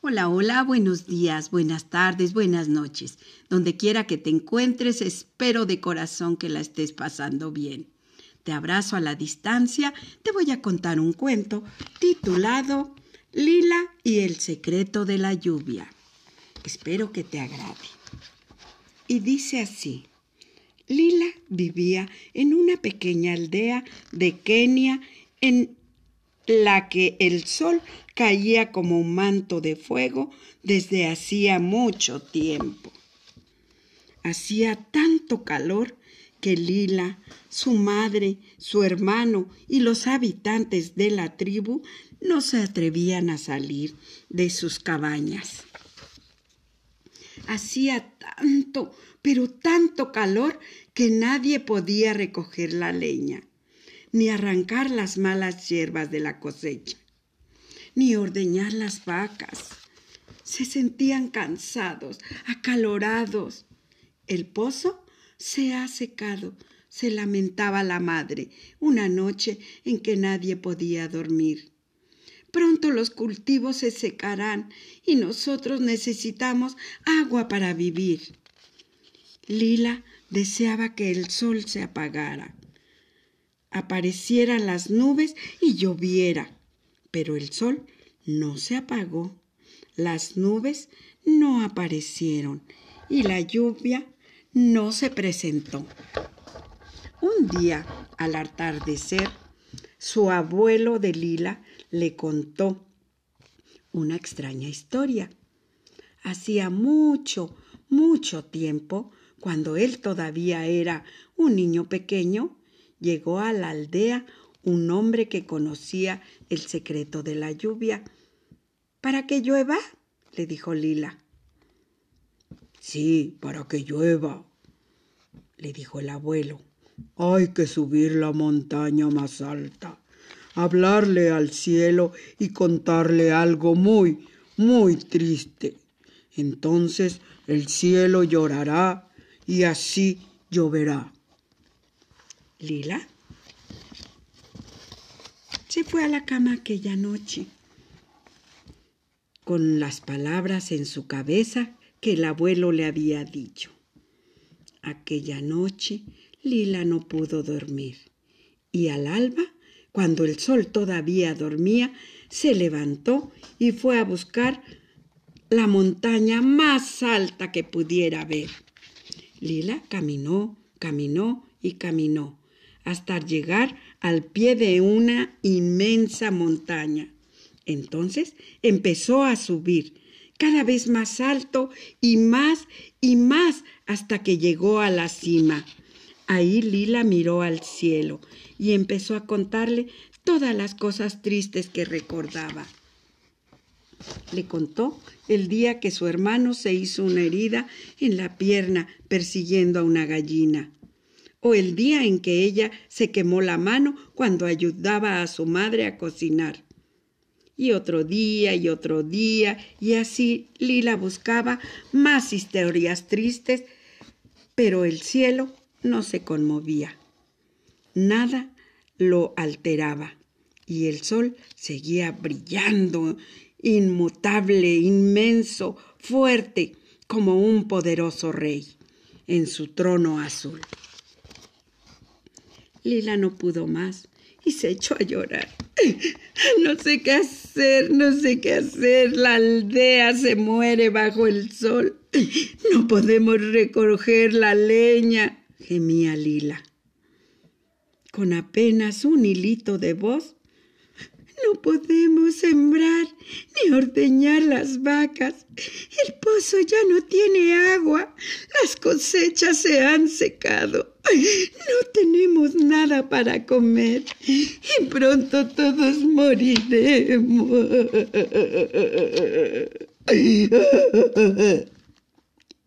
Hola, hola, buenos días, buenas tardes, buenas noches. Donde quiera que te encuentres, espero de corazón que la estés pasando bien. Te abrazo a la distancia, te voy a contar un cuento titulado Lila y el secreto de la lluvia. Espero que te agrade. Y dice así. Lila vivía en una pequeña aldea de Kenia en la que el sol caía como un manto de fuego desde hacía mucho tiempo. Hacía tanto calor que Lila, su madre, su hermano y los habitantes de la tribu no se atrevían a salir de sus cabañas. Hacía tanto, pero tanto calor que nadie podía recoger la leña ni arrancar las malas hierbas de la cosecha, ni ordeñar las vacas. Se sentían cansados, acalorados. El pozo se ha secado, se lamentaba la madre una noche en que nadie podía dormir. Pronto los cultivos se secarán y nosotros necesitamos agua para vivir. Lila deseaba que el sol se apagara aparecieran las nubes y lloviera. Pero el sol no se apagó, las nubes no aparecieron y la lluvia no se presentó. Un día, al atardecer, su abuelo de Lila le contó una extraña historia. Hacía mucho, mucho tiempo, cuando él todavía era un niño pequeño, llegó a la aldea un hombre que conocía el secreto de la lluvia. ¿Para que llueva? le dijo Lila. Sí, para que llueva, le dijo el abuelo. Hay que subir la montaña más alta, hablarle al cielo y contarle algo muy, muy triste. Entonces el cielo llorará y así lloverá. Lila se fue a la cama aquella noche con las palabras en su cabeza que el abuelo le había dicho. Aquella noche Lila no pudo dormir y al alba, cuando el sol todavía dormía, se levantó y fue a buscar la montaña más alta que pudiera ver. Lila caminó, caminó y caminó hasta llegar al pie de una inmensa montaña. Entonces empezó a subir, cada vez más alto y más y más hasta que llegó a la cima. Ahí Lila miró al cielo y empezó a contarle todas las cosas tristes que recordaba. Le contó el día que su hermano se hizo una herida en la pierna persiguiendo a una gallina o el día en que ella se quemó la mano cuando ayudaba a su madre a cocinar. Y otro día y otro día, y así Lila buscaba más historias tristes, pero el cielo no se conmovía. Nada lo alteraba y el sol seguía brillando, inmutable, inmenso, fuerte, como un poderoso rey en su trono azul. Lila no pudo más y se echó a llorar. No sé qué hacer, no sé qué hacer. La aldea se muere bajo el sol. No podemos recoger la leña, gemía Lila. Con apenas un hilito de voz, no podemos sembrar ni ordeñar las vacas. El pozo ya no tiene agua. Las cosechas se han secado. No tenemos nada para comer y pronto todos moriremos.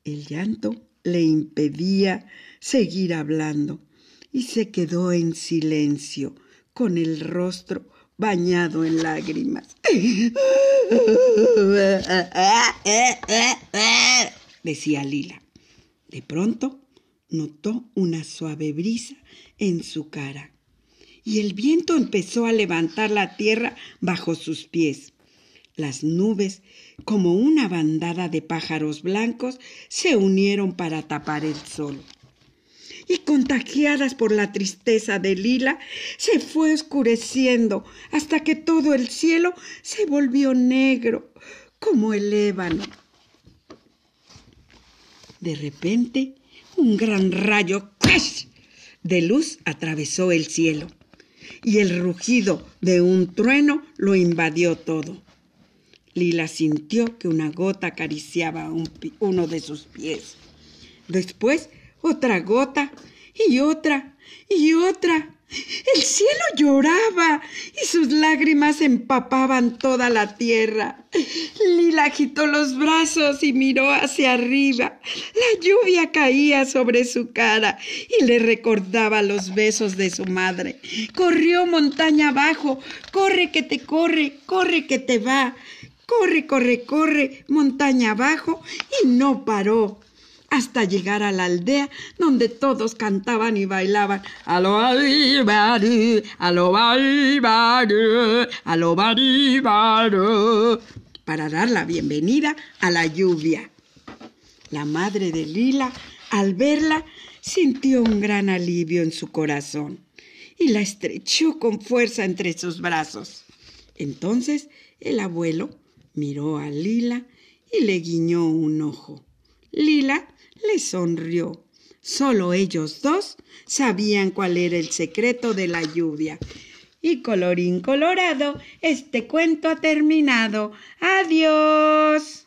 El llanto le impedía seguir hablando y se quedó en silencio con el rostro bañado en lágrimas. Decía Lila. De pronto notó una suave brisa en su cara y el viento empezó a levantar la tierra bajo sus pies. Las nubes, como una bandada de pájaros blancos, se unieron para tapar el sol. Y contagiadas por la tristeza de Lila, se fue oscureciendo hasta que todo el cielo se volvió negro como el ébano. De repente, un gran rayo de luz atravesó el cielo y el rugido de un trueno lo invadió todo. Lila sintió que una gota acariciaba uno de sus pies. Después otra gota y otra y otra. El cielo lloraba y sus lágrimas empapaban toda la tierra. Lila agitó los brazos y miró hacia arriba. La lluvia caía sobre su cara y le recordaba los besos de su madre. Corrió montaña abajo. Corre que te corre, corre que te va. Corre, corre, corre, montaña abajo y no paró hasta llegar a la aldea donde todos cantaban y bailaban. Alo bari, alo alo para dar la bienvenida a la lluvia. La madre de Lila, al verla, sintió un gran alivio en su corazón y la estrechó con fuerza entre sus brazos. Entonces el abuelo miró a Lila y le guiñó un ojo. Lila le sonrió. Solo ellos dos sabían cuál era el secreto de la lluvia. Y colorín colorado, este cuento ha terminado. Adiós.